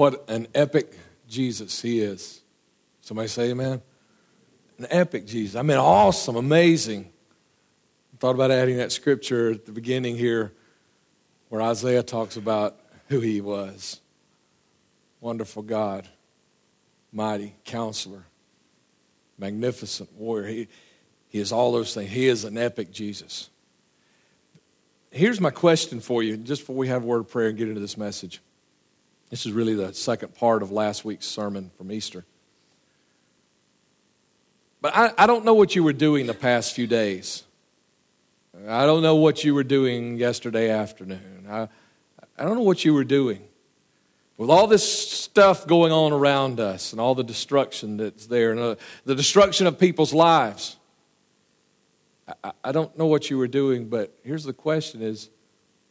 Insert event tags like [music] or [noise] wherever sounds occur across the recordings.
what an epic Jesus he is. Somebody say amen? An epic Jesus. I mean, awesome, amazing. I thought about adding that scripture at the beginning here where Isaiah talks about who he was. Wonderful God, mighty counselor, magnificent warrior. He, he is all those things. He is an epic Jesus. Here's my question for you, just before we have a word of prayer and get into this message. This is really the second part of last week's sermon from Easter. But I, I don't know what you were doing the past few days. I don't know what you were doing yesterday afternoon. I, I don't know what you were doing. With all this stuff going on around us and all the destruction that's there, and uh, the destruction of people's lives, I, I don't know what you were doing, but here's the question is,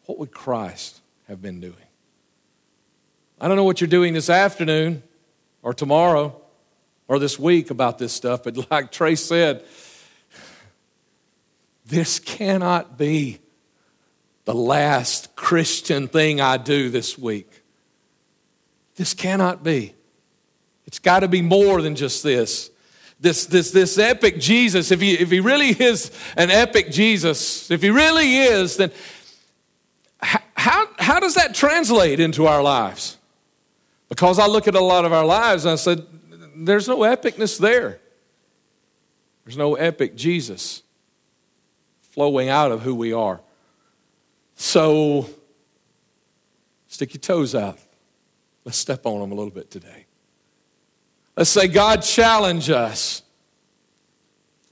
what would Christ have been doing? I don't know what you're doing this afternoon or tomorrow or this week about this stuff, but like Trey said, this cannot be the last Christian thing I do this week. This cannot be. It's got to be more than just this. This, this, this epic Jesus, if he, if he really is an epic Jesus, if he really is, then how, how does that translate into our lives? Because I look at a lot of our lives and I said, there's no epicness there. There's no epic Jesus flowing out of who we are. So, stick your toes out. Let's step on them a little bit today. Let's say, God, challenge us.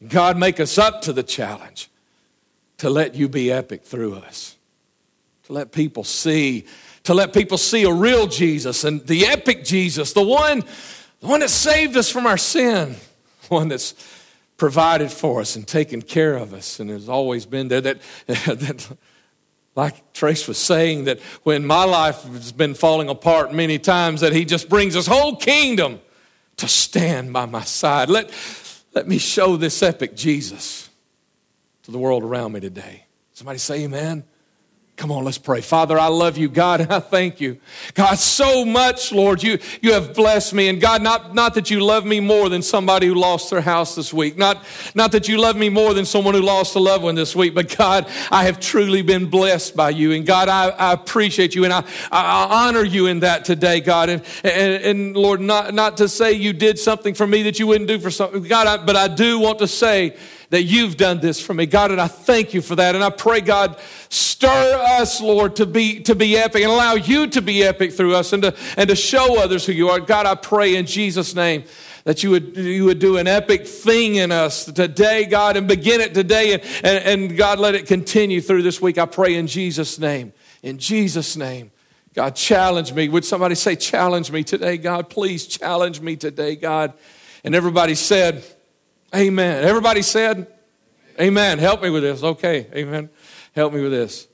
God, make us up to the challenge to let you be epic through us, to let people see, to let people see a real Jesus and the epic Jesus, the one, the one that saved us from our sin, [laughs] one that's provided for us and taken care of us and has always been there. That, [laughs] that like Trace was saying, that when my life has been falling apart many times, that He just brings His whole kingdom to stand by my side. Let, let me show this epic Jesus to the world around me today. Somebody say amen. Come on, let's pray. Father, I love you. God, [laughs] I thank you. God, so much, Lord, you, you have blessed me. And God, not, not that you love me more than somebody who lost their house this week. Not, not that you love me more than someone who lost a loved one this week. But God, I have truly been blessed by you. And God, I, I appreciate you and I, I honor you in that today, God. And, and, and Lord, not, not to say you did something for me that you wouldn't do for something, God, I, but I do want to say, that you've done this for me. God, and I thank you for that. And I pray, God, stir us, Lord, to be, to be epic and allow you to be epic through us and to, and to show others who you are. God, I pray in Jesus' name that you would, you would do an epic thing in us today, God, and begin it today. And, and, and God, let it continue through this week. I pray in Jesus' name. In Jesus' name. God, challenge me. Would somebody say, challenge me today, God? Please challenge me today, God. And everybody said, Amen. Everybody said, Amen. Help me with this. Okay. Amen. Help me with this.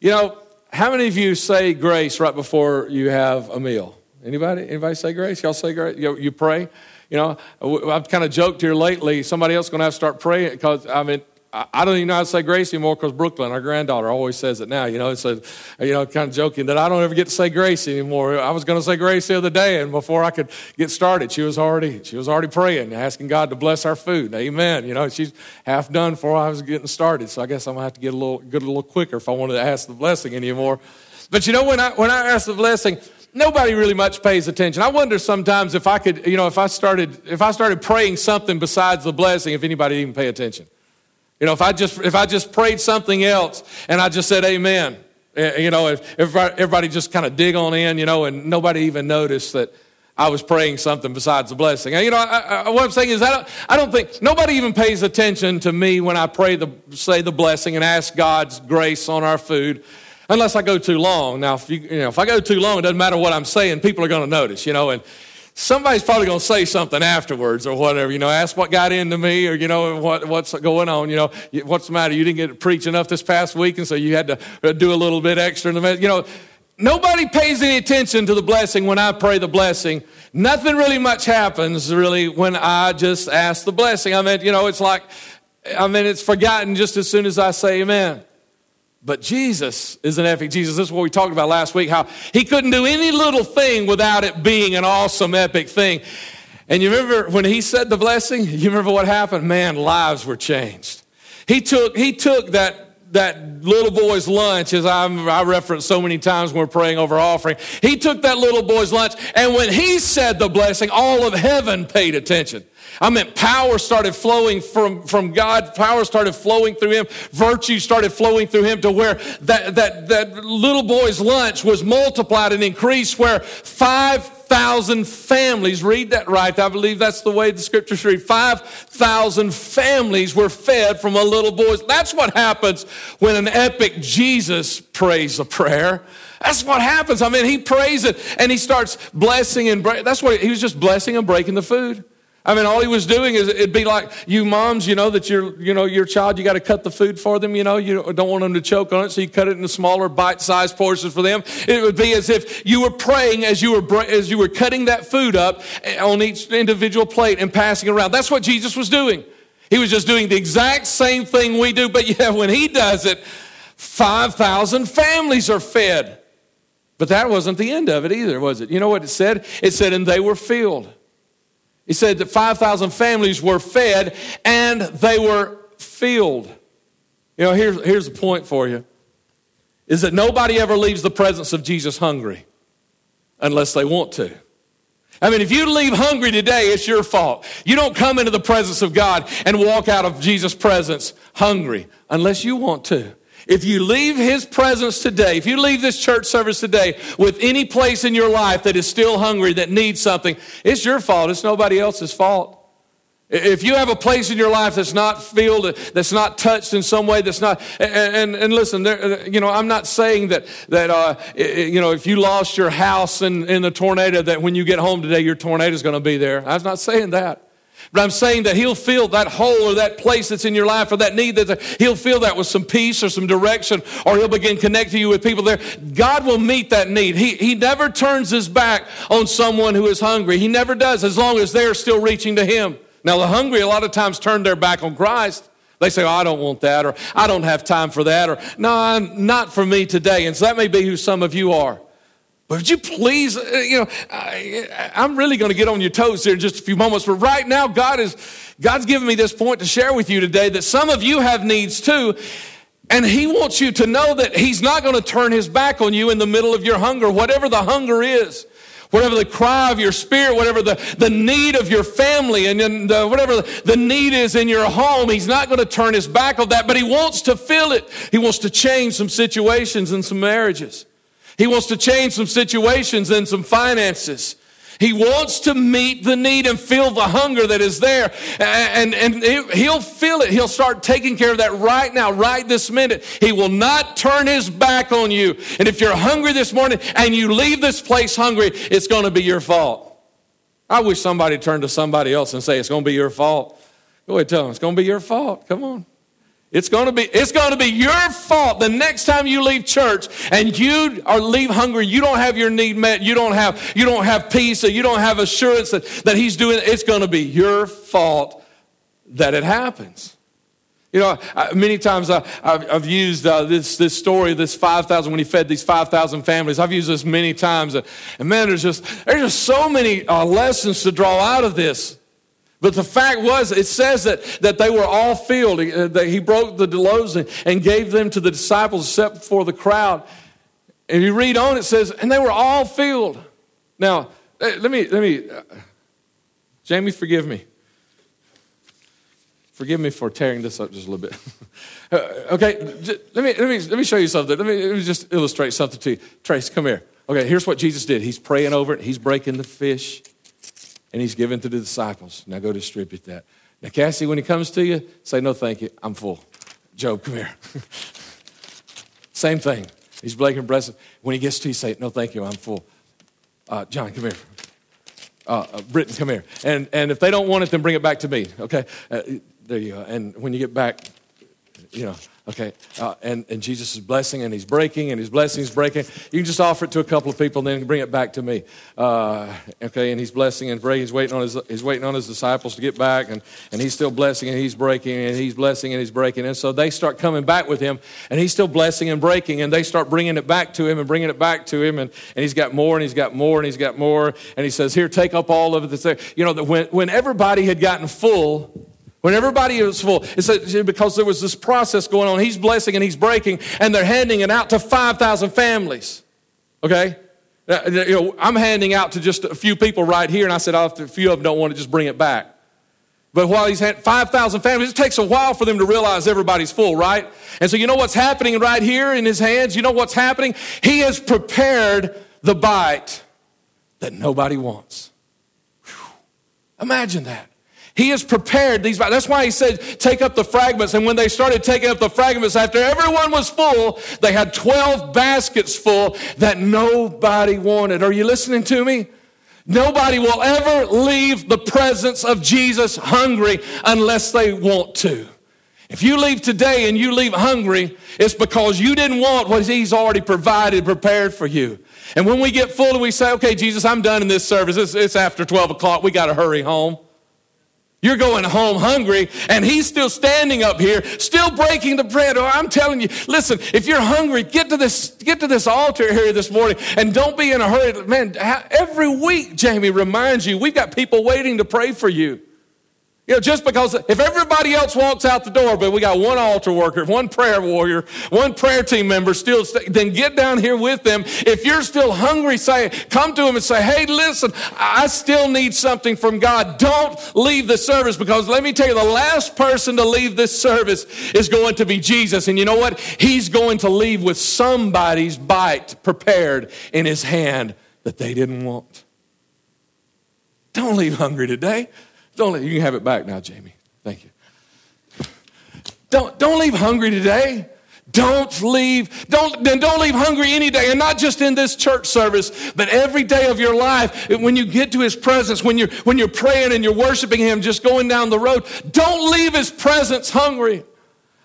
You know, how many of you say grace right before you have a meal? Anybody? Anybody say grace? Y'all say grace? You, you pray? You know, I've kind of joked here lately. Somebody else going to have to start praying because I mean, I don't even know how to say grace anymore because Brooklyn, our granddaughter, always says it now. You know, so you know, kind of joking that I don't ever get to say grace anymore. I was going to say grace the other day, and before I could get started, she was already she was already praying, asking God to bless our food. Amen. You know, she's half done before I was getting started. So I guess I'm gonna have to get a little get a little quicker if I wanted to ask the blessing anymore. But you know, when I when I ask the blessing, nobody really much pays attention. I wonder sometimes if I could, you know, if I started if I started praying something besides the blessing, if anybody even pay attention. You know, if I just if I just prayed something else and I just said amen, eh, you know, if everybody just kind of dig on in, you know, and nobody even noticed that I was praying something besides the blessing. You know, I, I, what I'm saying is I don't, I don't think nobody even pays attention to me when I pray the say the blessing and ask God's grace on our food unless I go too long. Now, if you, you know, if I go too long, it doesn't matter what I'm saying. People are going to notice, you know, and somebody's probably going to say something afterwards or whatever, you know, ask what got into me or, you know, what, what's going on, you know, what's the matter? You didn't get to preach enough this past week and so you had to uh, do a little bit extra. In the, you know, nobody pays any attention to the blessing when I pray the blessing. Nothing really much happens really when I just ask the blessing. I mean, you know, it's like, I mean, it's forgotten just as soon as I say amen. But Jesus is an epic Jesus. This is what we talked about last week how he couldn't do any little thing without it being an awesome, epic thing. And you remember when he said the blessing? You remember what happened? Man, lives were changed. He took, he took that that little boy's lunch, as i I referenced so many times when we're praying over offering, he took that little boy's lunch, and when he said the blessing, all of heaven paid attention. I meant power started flowing from, from God. Power started flowing through him. Virtue started flowing through him to where that, that, that little boy's lunch was multiplied and increased where 5,000 families, read that right. I believe that's the way the scriptures read. 5,000 families were fed from a little boy's. That's what happens when an epic Jesus prays a prayer. That's what happens. I mean, he prays it and he starts blessing and that's what he was just blessing and breaking the food. I mean, all he was doing is it'd be like you moms, you know, that your, you know, your child, you got to cut the food for them, you know, you don't want them to choke on it, so you cut it into smaller bite-sized portions for them. It would be as if you were praying as you were as you were cutting that food up eh, on each individual plate and passing around. That's what Jesus was doing. He was just doing the exact same thing we do, but [laughs] yeah, when he does it, 5,000 families are fed. But that wasn't the end of it either, was it? You know what it said? It said, and they were filled. He said that 5,000 families were fed and they were filled. You know, here's, here's the point for you is that nobody ever leaves the presence of Jesus hungry unless they want to. I mean, if you leave hungry today, it's your fault. You don't come into the presence of God and walk out of Jesus' presence hungry unless you want to. If you leave His presence today, if you leave this church service today with any place in your life that is still hungry, that needs something, it's your fault. It's nobody else's fault. If you have a place in your life that's not filled, that's not touched in some way, that's not, and, and, and listen, there, you know, I'm not saying that, that uh, you know, if you lost your house in, in the tornado, that when you get home today, your tornado is going to be there. I'm not saying that. But I'm saying that He'll fill that hole or that place that's in your life or that need that He'll fill that with some peace or some direction or He'll begin connecting you with people there. God will meet that need. He, he never turns His back on someone who is hungry. He never does as long as they're still reaching to Him. Now, the hungry a lot of times turn their back on Christ. They say, oh, I don't want that, or I don't have time for that, or no, I'm not for me today. And so that may be who some of you are. But would you please, uh, you know, I, am really going to get on your toes here in just a few moments. But right now, God is, God's given me this point to share with you today that some of you have needs too. And He wants you to know that He's not going to turn His back on you in the middle of your hunger, whatever the hunger is. Whatever the cry of your spirit, whatever the, the need of your family, and the, whatever the need is in your home, he's not going to turn his back on that, but he wants to fill it. He wants to change some situations and some marriages. He wants to change some situations and some finances. He wants to meet the need and feel the hunger that is there. And, and he'll feel it. He'll start taking care of that right now, right this minute. He will not turn his back on you. And if you're hungry this morning and you leave this place hungry, it's going to be your fault. I wish somebody turned to somebody else and say, It's going to be your fault. Go ahead, tell them, It's going to be your fault. Come on. It's going to be it's going to be your fault the next time you leave church and you are leave hungry, you don't have your need met, you don't have you don't have peace, or you don't have assurance that, that he's doing it's going to be your fault that it happens. You know, many times I, have used uh, this, this story, this 5,000, when he fed these 5,000 families. I've used this many times. And man, there's just, there's just so many uh, lessons to draw out of this. But the fact was, it says that, that they were all filled. Uh, that he broke the loaves and, gave them to the disciples except before the crowd. And you read on, it says, and they were all filled. Now, uh, let me, let me, uh, Jamie, forgive me. Forgive me for tearing this up just a little bit. [laughs] uh, okay, let me, let, me, let me show you something. Let me, let me just illustrate something to you. Trace, come here. Okay, here's what Jesus did. He's praying over it. He's breaking the fish and he's given to the disciples. Now go distribute that. Now, Cassie, when he comes to you, say, No, thank you. I'm full. Job, come here. [laughs] Same thing. He's breaking breast. When he gets to you, say, No, thank you. I'm full. Uh, John, come here. Uh, uh, Britton, come here. And, and if they don't want it, then bring it back to me, okay? Uh, there you go. And when you get back, you know, okay. Uh, and, and Jesus is blessing and he's breaking and his blessing is breaking. You can just offer it to a couple of people and then bring it back to me. Uh, okay, and he's blessing and breaking. He's waiting on his, he's waiting on his disciples to get back and, and he's still blessing and he's breaking and he's blessing and he's breaking. And so they start coming back with him and he's still blessing and breaking and they start bringing it back to him and bringing it back to him and, and he's got more and he's got more and he's got more. And he says, here, take up all of it. You know, when, when everybody had gotten full, when everybody was full, it's because there was this process going on. He's blessing and he's breaking, and they're handing it out to 5,000 families. Okay? Uh, you know, I'm handing out to just a few people right here, and I said, oh, a few of them don't want to just bring it back. But while he's had 5,000 families, it takes a while for them to realize everybody's full, right? And so, you know what's happening right here in his hands? You know what's happening? He has prepared the bite that nobody wants. Whew. Imagine that. He has prepared these. That's why he said, take up the fragments. And when they started taking up the fragments, after everyone was full, they had 12 baskets full that nobody wanted. Are you listening to me? Nobody will ever leave the presence of Jesus hungry unless they want to. If you leave today and you leave hungry, it's because you didn't want what He's already provided, prepared for you. And when we get full and we say, okay, Jesus, I'm done in this service, it's, it's after 12 o'clock, we got to hurry home. You're going home hungry, and he's still standing up here, still breaking the bread. Oh, I'm telling you, listen, if you're hungry, get to this, get to this altar here this morning, and don't be in a hurry. Man, every week, Jamie reminds you, we've got people waiting to pray for you. You know, just because if everybody else walks out the door, but we got one altar worker, one prayer warrior, one prayer team member still, then get down here with them. If you're still hungry, say, come to them and say, hey, listen, I still need something from God. Don't leave the service because let me tell you, the last person to leave this service is going to be Jesus. And you know what? He's going to leave with somebody's bite prepared in his hand that they didn't want. Don't leave hungry today. Don't let, you can have it back now, Jamie. Thank you. Don't, don't leave hungry today. Don't leave, don't, don't leave hungry any day, and not just in this church service, but every day of your life. When you get to His presence, when you're, when you're praying and you're worshiping Him, just going down the road, don't leave His presence hungry.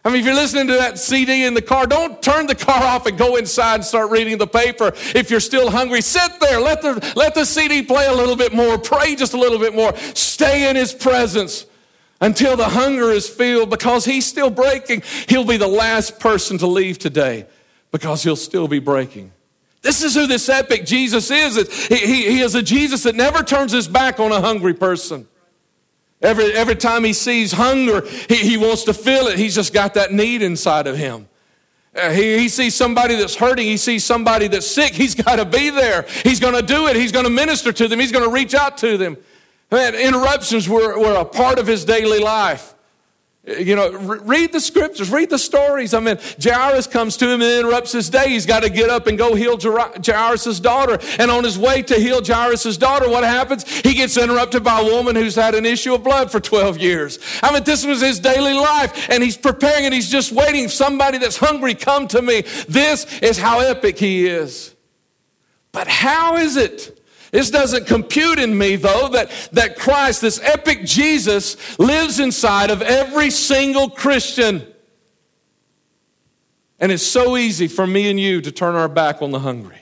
I mean, if you're listening to that CD in the car, don't turn the car off and go inside and start reading the paper. If you're still hungry, sit there. Let the, let the CD play a little bit more. Pray just a little bit more. Stay in His presence until the hunger is filled because He's still breaking. He'll be the last person to leave today because He'll still be breaking. This is who this epic Jesus is. He, he, he is a Jesus that never turns his back on a hungry person. Every, every time he sees hunger, he, he wants to fill it. He's just got that need inside of him. Uh, he, he sees somebody that's hurting. He sees somebody that's sick. He's [laughs] got to be there. He's going to do it. He's going to minister to them. He's going to reach out to them. Man, interruptions were, were a part of his daily life. You know, read the scriptures, read the stories. I mean, Jairus comes to him and interrupts his day. He's got to get up and go heal Jairus' daughter. And on his way to heal Jairus' daughter, what happens? He gets interrupted by a woman who's had an issue of blood for 12 years. I mean, this was his daily life. And he's preparing and he's just waiting. Somebody that's hungry, come to me. This is how epic he is. But how is it this doesn't compute in me, though, that, that Christ, this epic Jesus, lives inside of every single Christian. And it's so easy for me and you to turn our back on the hungry.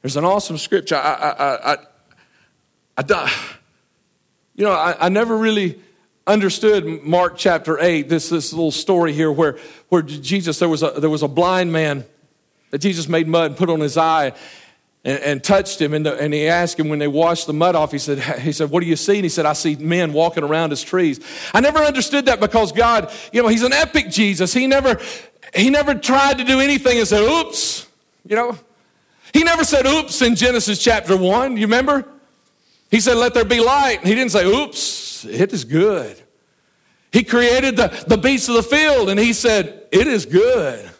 There's an awesome scripture. I, I, I, I, you know, I, I never really understood Mark chapter 8, this, this little story here where, where Jesus, there was, a, there was a blind man that Jesus made mud and put on his eye and, and touched him. And, the, and, he asked him when they washed the mud off, he said, [laughs] he said, What do you see? And he said, I see men walking around as trees. I never understood that because God, you know, he's an epic Jesus. He never, he never tried to do anything and said, Oops, you know. He never said oops in Genesis chapter 1. You remember? He said, Let there be light. And he didn't say, Oops, it is good. He created the, the beasts of the field and he said, It is good.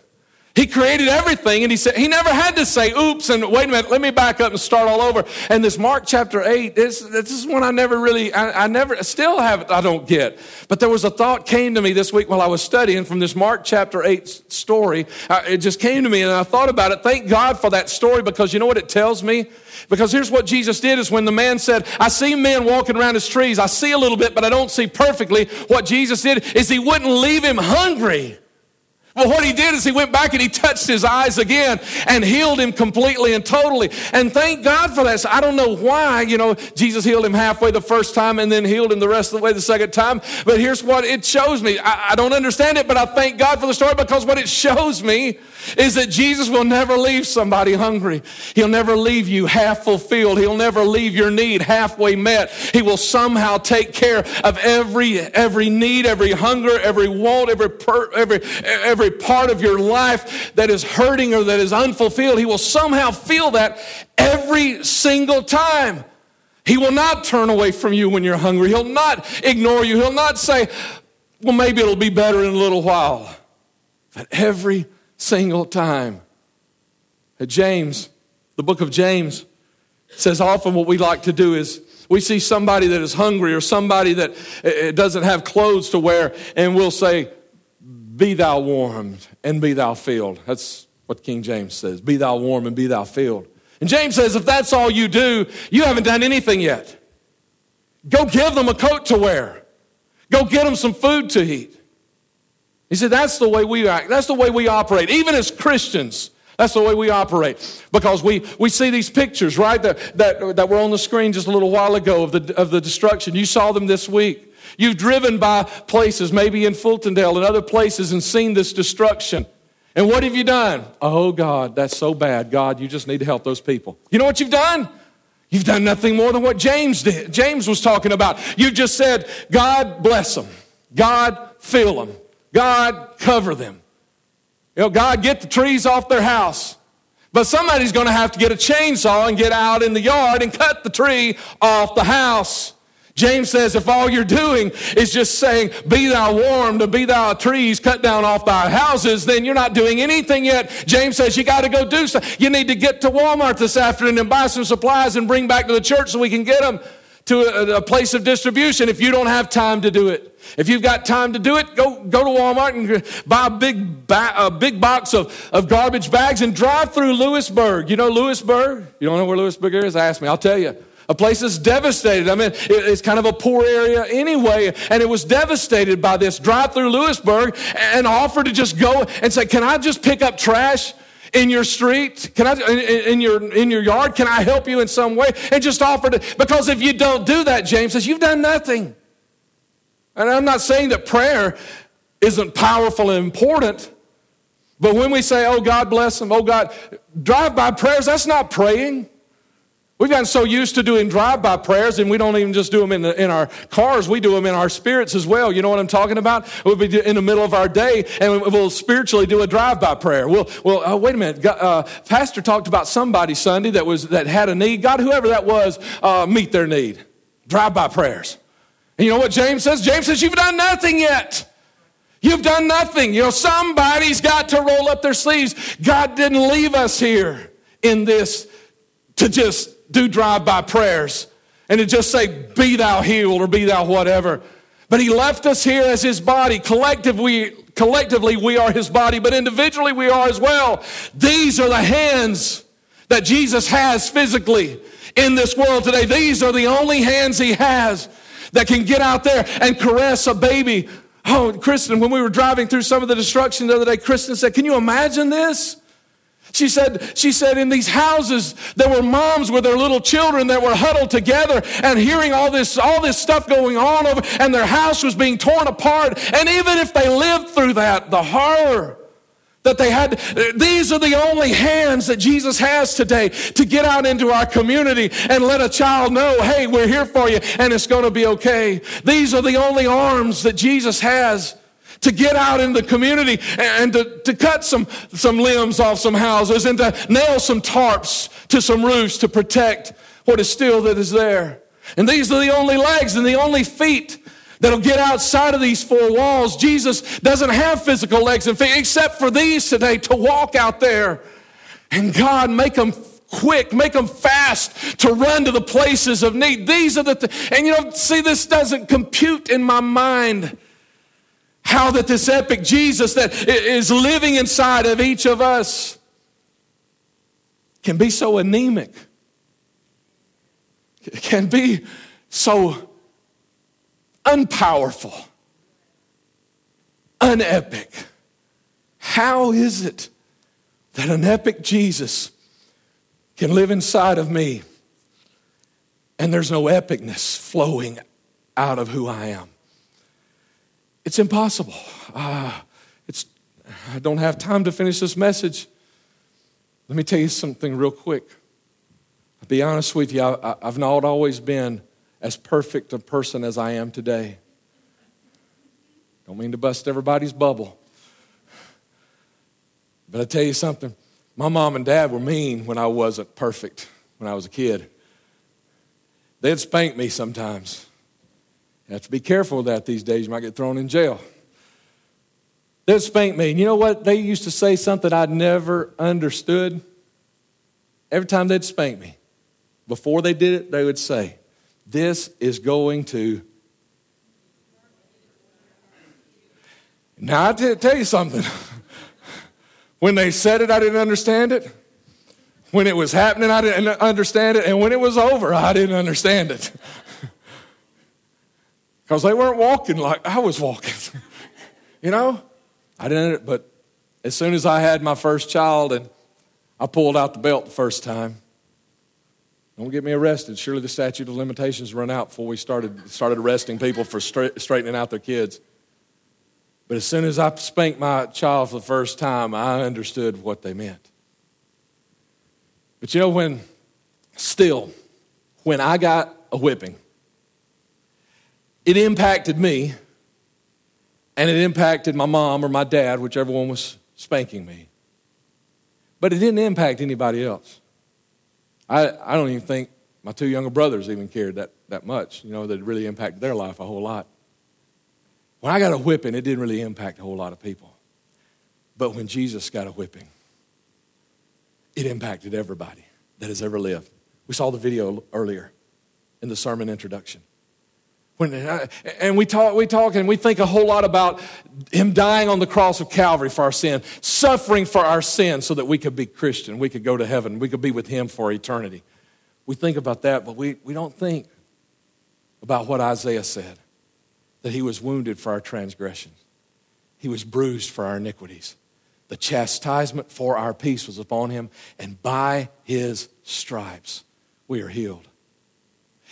He created everything and he said, he never had to say, oops, and wait a minute, let me back up and start all over. And this Mark chapter 8, this, this is one I never really, I, I never, still have, I don't get. But there was a thought came to me this week while I was studying from this Mark chapter 8 story. Uh, it just came to me and I thought about it. Thank God for that story because you know what it tells me? Because here's what Jesus did is when the man said, I see men walking around his trees. I see a little bit, but I don't see perfectly. What Jesus did is he wouldn't leave him hungry. Well, what he did is he went back and he touched his eyes again and healed him completely and totally. And thank God for that. So I don't know why, you know, Jesus healed him halfway the first time and then healed him the rest of the way the second time. But here's what it shows me. I, I don't understand it, but I thank God for the story because what it shows me is that Jesus will never leave somebody hungry. He'll never leave you half fulfilled. He'll never leave your need halfway met. He will somehow take care of every, every need, every hunger, every want, every, per, every, every part of your life that is hurting or that is unfulfilled. He will somehow feel that every single time. He will not turn away from you when you're hungry. He'll not ignore you. He'll not say, well, maybe it'll be better in a little while. But every single time. James, the book of James says often what we like to do is we see somebody that is hungry or somebody that eh, eh, doesn't have clothes to wear, and we'll say, Be thou warmed and be thou filled. That's what King James says Be thou warm and be thou filled. And James says, If that's all you do, you haven't done anything yet. Go give them a coat to wear, go get them some food to eat. He said, That's the way we act. That's the way we operate. Even as Christians, that's the way we operate. Because we, we see these pictures, right, that, that, that were on the screen just a little while ago of the, of the destruction. You saw them this week. You've driven by places, maybe in Fultondale and other places, and seen this destruction. And what have you done? Oh, God, that's so bad. God, you just need to help those people. You know what you've done? You've done nothing more than what James did. James was talking about. You just said, God bless them. God fill them. God, cover them. You know, God, get the trees off their house. But somebody's going to have to get a chainsaw and get out in the yard and cut the tree off the house. James says, if all you're doing is just saying, Be thou warmed and be thou trees cut down off thy houses, then you're not doing anything yet. James says, You got to go do something. You need to get to Walmart this afternoon and buy some supplies and bring back to the church so we can get them to a, a place of distribution if you don't have time to do it. If you've got time to do it, go, go to Walmart and buy a big, ba- a big box of, of garbage bags and drive through Lewisburg. You know Lewisburg? You don't know where Lewisburg is? Ask me, I'll tell you. A place that's devastated. I mean, it's kind of a poor area anyway, and it was devastated by this. Drive through Lewisburg and offer to just go and say, Can I just pick up trash? in your street? Can I in your in your yard? Can I help you in some way? And just offer to because if you don't do that, James says you've done nothing. And I'm not saying that prayer isn't powerful and important, but when we say, "Oh God bless them," "Oh God," drive-by prayers, that's not praying. We've gotten so used to doing drive-by prayers, and we don't even just do them in, the, in our cars. We do them in our spirits as well. You know what I'm talking about? We'll be in the middle of our day, and we'll spiritually do a drive-by prayer. We'll, well, oh, wait a minute. Uh, Pastor talked about somebody Sunday that was that had a need. God, whoever that was, uh, meet their need. Drive-by prayers. And you know what James says? James says you've done nothing yet. You've done nothing. You know, somebody's got to roll up their sleeves. God didn't leave us here in this to just do drive by prayers and to just say, Be thou healed or be thou whatever. But he left us here as his body. Collectively, collectively, we are his body, but individually, we are as well. These are the hands that Jesus has physically in this world today. These are the only hands he has that can get out there and caress a baby. Oh, Kristen, when we were driving through some of the destruction the other day, Kristen said, Can you imagine this? She said, she said, in these houses, there were moms with their little children that were huddled together and hearing all this, all this stuff going on, over, and their house was being torn apart. And even if they lived through that, the horror that they had, these are the only hands that Jesus has today to get out into our community and let a child know, hey, we're here for you and it's going to be okay. These are the only arms that Jesus has to get out in the community and to, to cut some, some limbs off some houses and to nail some tarps to some roofs to protect what is still that is there. And these are the only legs and the only feet that'll get outside of these four walls. Jesus doesn't have physical legs and feet except for these today to walk out there. And God, make them quick, make them fast to run to the places of need. These are the, th- and you know, see, this doesn't compute in my mind how that this epic Jesus that is living inside of each of us can be so anemic, can be so unpowerful, unepic. How is it that an epic Jesus can live inside of me and there's no epicness flowing out of who I am? It's impossible. Uh, it's, I don't have time to finish this message. Let me tell you something real quick. I'll be honest with you, I, I've not always been as perfect a person as I am today. Don't mean to bust everybody's bubble. But I tell you something, my mom and dad were mean when I wasn't perfect when I was a kid. They'd spank me sometimes. You have to be careful of that these days. You might get thrown in jail. They'd spank me. And you know what? They used to say something I'd never understood. Every time they'd spank me, before they did it, they would say, This is going to. Now, I tell you something. [laughs] when they said it, I didn't understand it. When it was happening, I didn't understand it. And when it was over, I didn't understand it. [laughs] because they weren't walking like I was walking. [laughs] you know, I didn't. But as soon as I had my first child and I pulled out the belt the first time, don't get me arrested. Surely the statute of limitations run out before we started started arresting people for straight, straightening out their kids. But as soon as I spanked my child for the first time, I understood what they meant. But you know, when still, when I got a whipping, it impacted me, and it impacted my mom or my dad, whichever one was spanking me. But it didn't impact anybody else. I, I don't even think my two younger brothers even cared that, that much, you know, that it really impacted their life a whole lot. When I got a whipping, it didn't really impact a whole lot of people. But when Jesus got a whipping, it impacted everybody that has ever lived. We saw the video earlier in the sermon introduction. When, uh, and we talk, we talk and we think a whole lot about him dying on the cross of Calvary for our sin, suffering for our sin so that we could be Christian, we could go to heaven, we could be with him for eternity. We think about that, but we, we don't think about what Isaiah said that he was wounded for our transgressions, he was bruised for our iniquities. The chastisement for our peace was upon him, and by his stripes we are healed.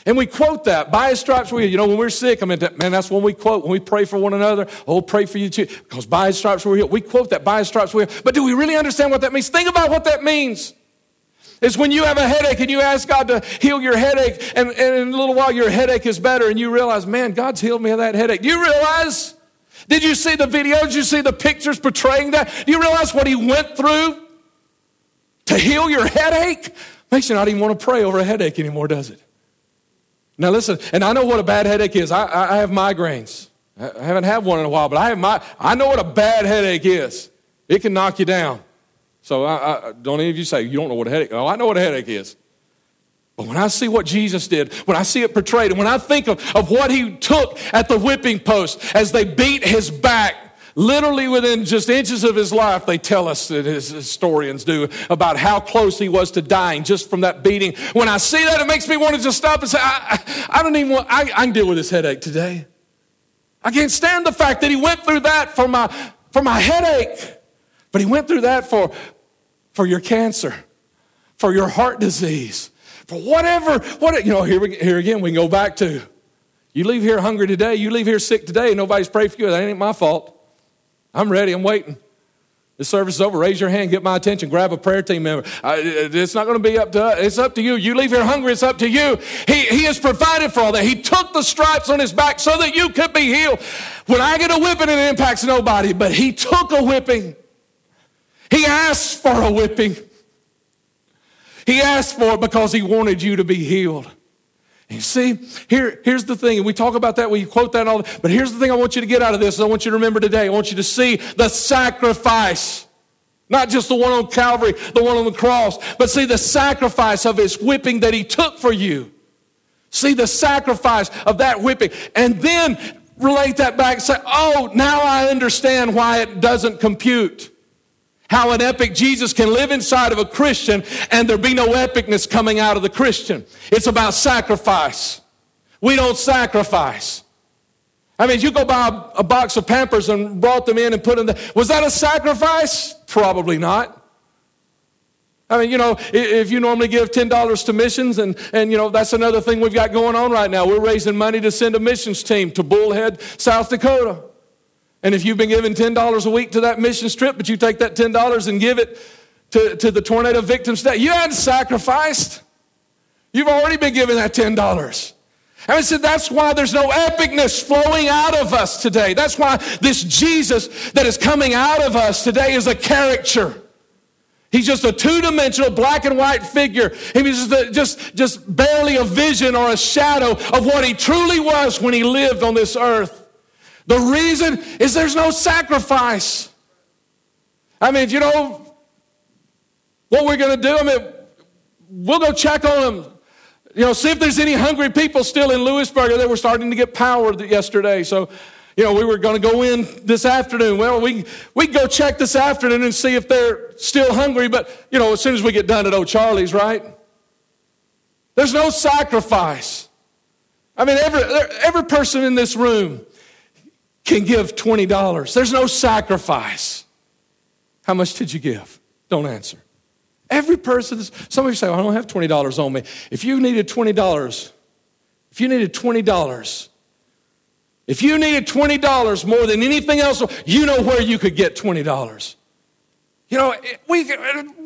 And we quote that, by his stripes we, you know, when we're sick, I mean, man, that's when we quote, when we pray for one another, oh, pray for you too, because by his stripes we're healed. We quote that, by his stripes we're healed. But do we really understand what that means? Think about what that means. It's when you have a headache and you ask God to heal your headache, and, and in a little while your headache is better, and you realize, man, God's healed me of that headache. Do you realize? Did you see the videos? Did you see the pictures portraying that? Do you realize what he went through to heal your headache? Makes you not even want to pray over a headache anymore, does it? Now, listen, and I know what a bad headache is. I, I have migraines. I haven't had one in a while, but I, have my, I know what a bad headache is. It can knock you down. So I, I, don't any of you say, you don't know what a headache Oh, I know what a headache is. But when I see what Jesus did, when I see it portrayed, and when I think of, of what he took at the whipping post as they beat his back, Literally within just inches of his life, they tell us that his historians do about how close he was to dying just from that beating. When I see that, it makes me want to just stop and say, I, I, I don't even want, I, I can deal with this headache today. I can't stand the fact that he went through that for my, for my headache. But he went through that for, for your cancer, for your heart disease, for whatever, what, you know, here, we, here again, we can go back to, you leave here hungry today, you leave here sick today, nobody's prayed for you, that ain't my fault. I'm ready. I'm waiting. The service is over. Raise your hand, get my attention, grab a prayer team member. It's not going to be up to us. It's up to you. You leave here hungry, it's up to you. He, he has provided for all that. He took the stripes on his back so that you could be healed. When I get a whipping, it impacts nobody, but he took a whipping. He asked for a whipping. He asked for it because he wanted you to be healed. You see, here, here's the thing, and we talk about that, we quote that all, but here's the thing I want you to get out of this, I want you to remember today. I want you to see the sacrifice. Not just the one on Calvary, the one on the cross, but see the sacrifice of his whipping that he took for you. See the sacrifice of that whipping. And then relate that back and say, oh, now I understand why it doesn't compute. How an epic Jesus can live inside of a Christian and there be no epicness coming out of the Christian. It's about sacrifice. We don't sacrifice. I mean, you go buy a, a box of Pampers and brought them in and put them there. Was that a sacrifice? Probably not. I mean, you know, if you normally give $10 to missions, and, and, you know, that's another thing we've got going on right now. We're raising money to send a missions team to Bullhead, South Dakota. And if you've been giving $10 a week to that mission trip, but you take that $10 and give it to, to the tornado victims today, you hadn't sacrificed. You've already been given that $10. And I said, that's why there's no epicness flowing out of us today. That's why this Jesus that is coming out of us today is a caricature. He's just a two-dimensional black and white figure. He's just, a, just, just barely a vision or a shadow of what he truly was when he lived on this earth. The reason is there's no sacrifice. I mean, you know what we're going to do? I mean, we'll go check on them. You know, see if there's any hungry people still in Lewisburg. They were starting to get power yesterday. So, you know, we were going to go in this afternoon. Well, we we go check this afternoon and see if they're still hungry. But you know, as soon as we get done at O'Charley's, right? There's no sacrifice. I mean, every every person in this room can give $20. There's no sacrifice. How much did you give? Don't answer. Every person, some of you say, well, I don't have $20 on me. If you needed $20, if you needed $20, if you needed $20 more than anything else, you know where you could get $20. You know, we,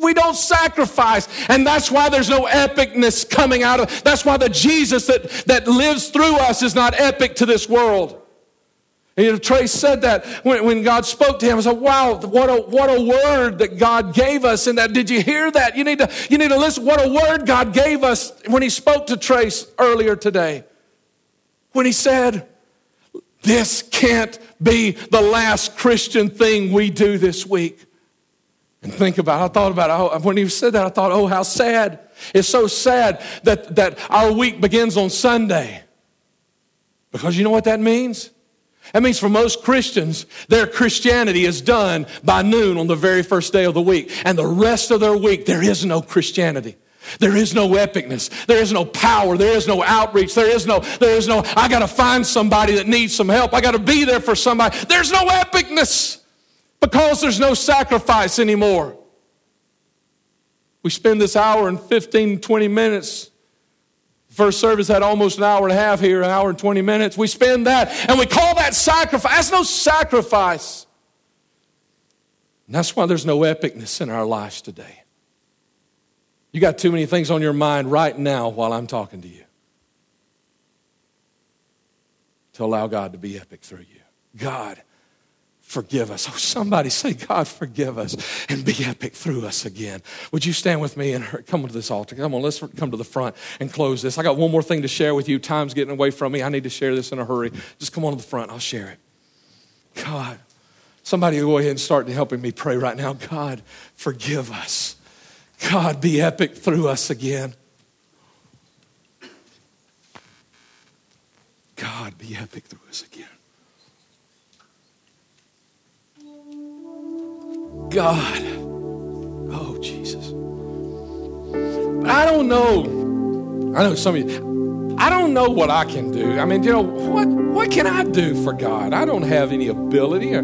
we don't sacrifice, and that's why there's no epicness coming out of. That's why the Jesus that, that lives through us is not epic to this world. And you know, Trace said that when, when God spoke to him. I said, wow, what a, what a word that God gave us. And that, did you hear that? You need, to, you need to listen. What a word God gave us when he spoke to Trace earlier today. When he said, this can't be the last Christian thing we do this week. And think about it. I thought about it. Oh, when he said that, I thought, oh, how sad. It's so sad that, that our week begins on Sunday. Because you know what that means? That means for most Christians, their Christianity is done by noon on the very first day of the week. And the rest of their week, there is no Christianity. There is no epicness. There is no power. There is no outreach. There is no, there is no, I got to find somebody that needs some help. I got to be there for somebody. There's no epicness because there's no sacrifice anymore. We spend this hour and 15, 20 minutes First service had almost an hour and a half here, an hour and 20 minutes. We spend that and we call that sacrifice. That's no sacrifice. And that's why there's no epicness in our lives today. You got too many things on your mind right now while I'm talking to you to allow God to be epic through you. God forgive us. Oh, somebody say, God, forgive us and be epic through us again. Would you stand with me and come to this altar? Come on, let's come to the front and close this. I got one more thing to share with you. Time's getting away from me. I need to share this in a hurry. Just come on to the front. I'll share it. God, somebody go ahead and start helping me pray right now. God, forgive us. God, be epic through us again. God, be epic through us again. God. Oh, Jesus. I don't know. I know some of you. I don't know what I can do. I mean, you know, what, what can I do for God? I don't have any ability. Or,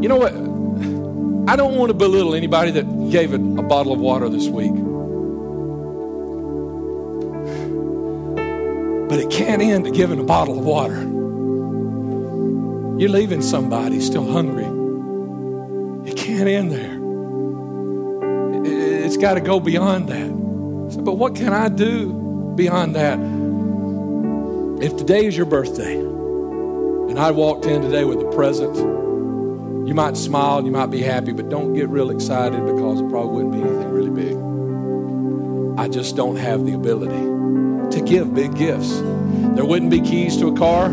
you know what? I don't want to belittle anybody that gave it a bottle of water this week. But it can't end to giving a bottle of water. You're leaving somebody still hungry. Can't end there. It's got to go beyond that. But what can I do beyond that? If today is your birthday and I walked in today with a present, you might smile, you might be happy, but don't get real excited because it probably wouldn't be anything really big. I just don't have the ability to give big gifts. There wouldn't be keys to a car.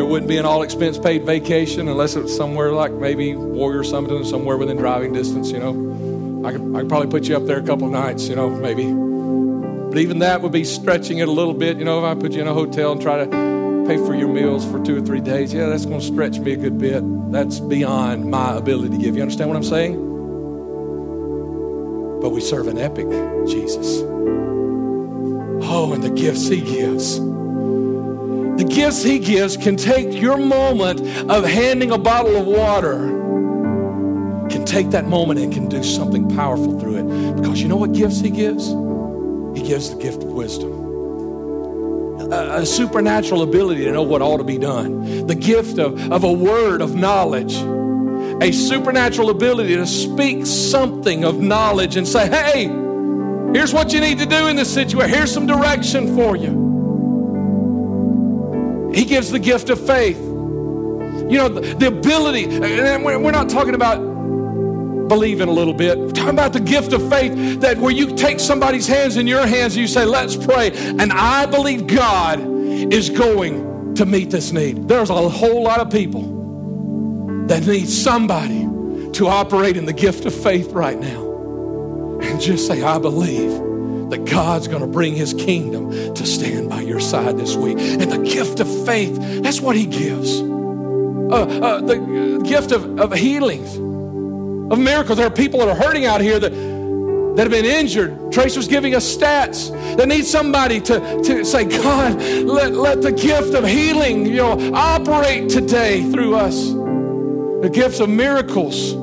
There wouldn't be an all expense paid vacation unless it's somewhere like maybe Warrior Summit, somewhere within driving distance, you know. I could, I could probably put you up there a couple nights, you know, maybe. But even that would be stretching it a little bit. You know, if I put you in a hotel and try to pay for your meals for two or three days, yeah, that's going to stretch me a good bit. That's beyond my ability to give. You understand what I'm saying? But we serve an epic Jesus. Oh, and the gifts he gives. The gifts he gives can take your moment of handing a bottle of water, can take that moment and can do something powerful through it. Because you know what gifts he gives? He gives the gift of wisdom. A, supernatural ability to know what ought to be done. The gift of, of a word of knowledge. A supernatural ability to speak something of knowledge and say, hey, here's what you need to do in this situation. Here's some direction for you. He gives the gift of faith. You know, the, ability, and we're not talking about believing a little bit. We're talking about the gift of faith that where you take somebody's hands in your hands and you say, let's pray. And I believe God is going to meet this need. There's a whole lot of people that need somebody to operate in the gift of faith right now. And just say, I believe that God's going to bring his kingdom to stand by your side this week. And the gift of faith, that's what he gives. Uh, uh, the gift of, of healings, of miracles. There are people that are hurting out here that, that have been injured. Trace was giving us stats that need somebody to, to say, God, let, let the gift of healing you know, operate today through us. The gifts of miracles.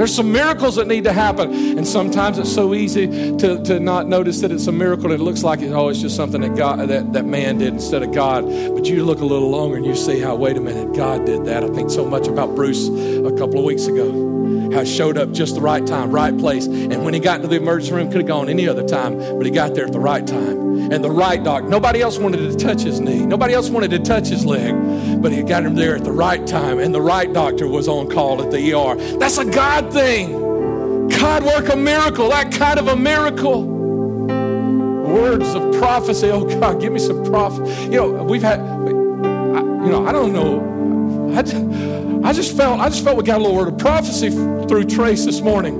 There's some miracles that need to happen. And sometimes it's so easy to, to not notice that it's a miracle. It looks like, oh, it's just something that, God, that, that man did instead of God. But you look a little longer and you see how, wait a minute, God did that. I think so much about Bruce a couple of weeks ago. How showed up just the right time, right place. And when he got into the emergency room, could have gone any other time, but he got there at the right time and the right doctor. Nobody else wanted to touch his knee. Nobody else wanted to touch his leg, but he got him there at the right time, and the right doctor was on call at the ER. That's a God thing. God work a miracle, that kind of a miracle. Words of prophecy. Oh God, give me some prophet. You know, we've had. You know, I don't know. I I just felt. I just felt we got a little word of prophecy through Trace this morning.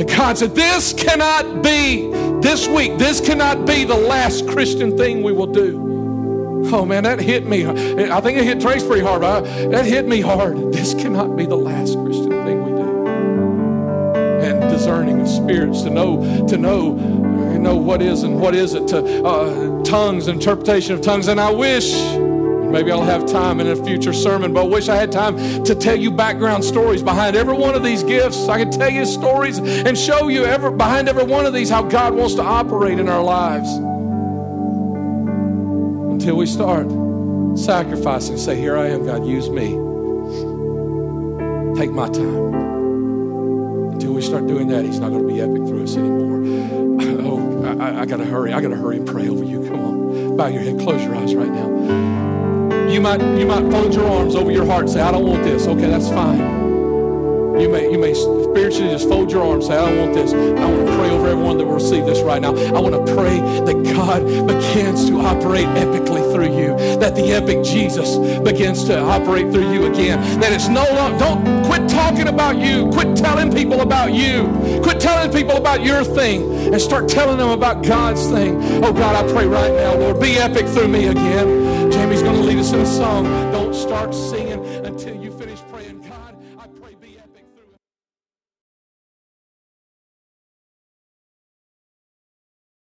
And God said, This cannot be this week, this cannot be the last Christian thing we will do. Oh man, that hit me. I think it hit Trace pretty hard, but that hit me hard. This cannot be the last Christian thing we do. And discerning of spirits to know, to know, you know what is and what isn't, to uh, tongues, interpretation of tongues. And I wish Maybe I'll have time in a future sermon, but I wish I had time to tell you background stories behind every one of these gifts. I could tell you stories and show you every, behind every one of these how God wants to operate in our lives. Until we start sacrificing, say, Here I am, God, use me. Take my time. Until we start doing that, He's not going to be epic through us anymore. [laughs] Oh, I, I got to hurry. I got to hurry and pray over you. Come on. Bow your head. Close your eyes right now. You might, you might fold your arms over your heart and say, I don't want this. Okay, that's fine. You may, you may spiritually just fold your arms and say, I don't want this. I want to pray over everyone that will receive this right now. I want to pray that God begins to operate epically through you. That the epic Jesus begins to operate through you again. That it's no longer, don't quit talking about you. Quit telling people about you. Quit telling people about your thing and start telling them about God's thing. Oh God, I pray right now, Lord, be epic through me again. Lead us in a song. Don't start singing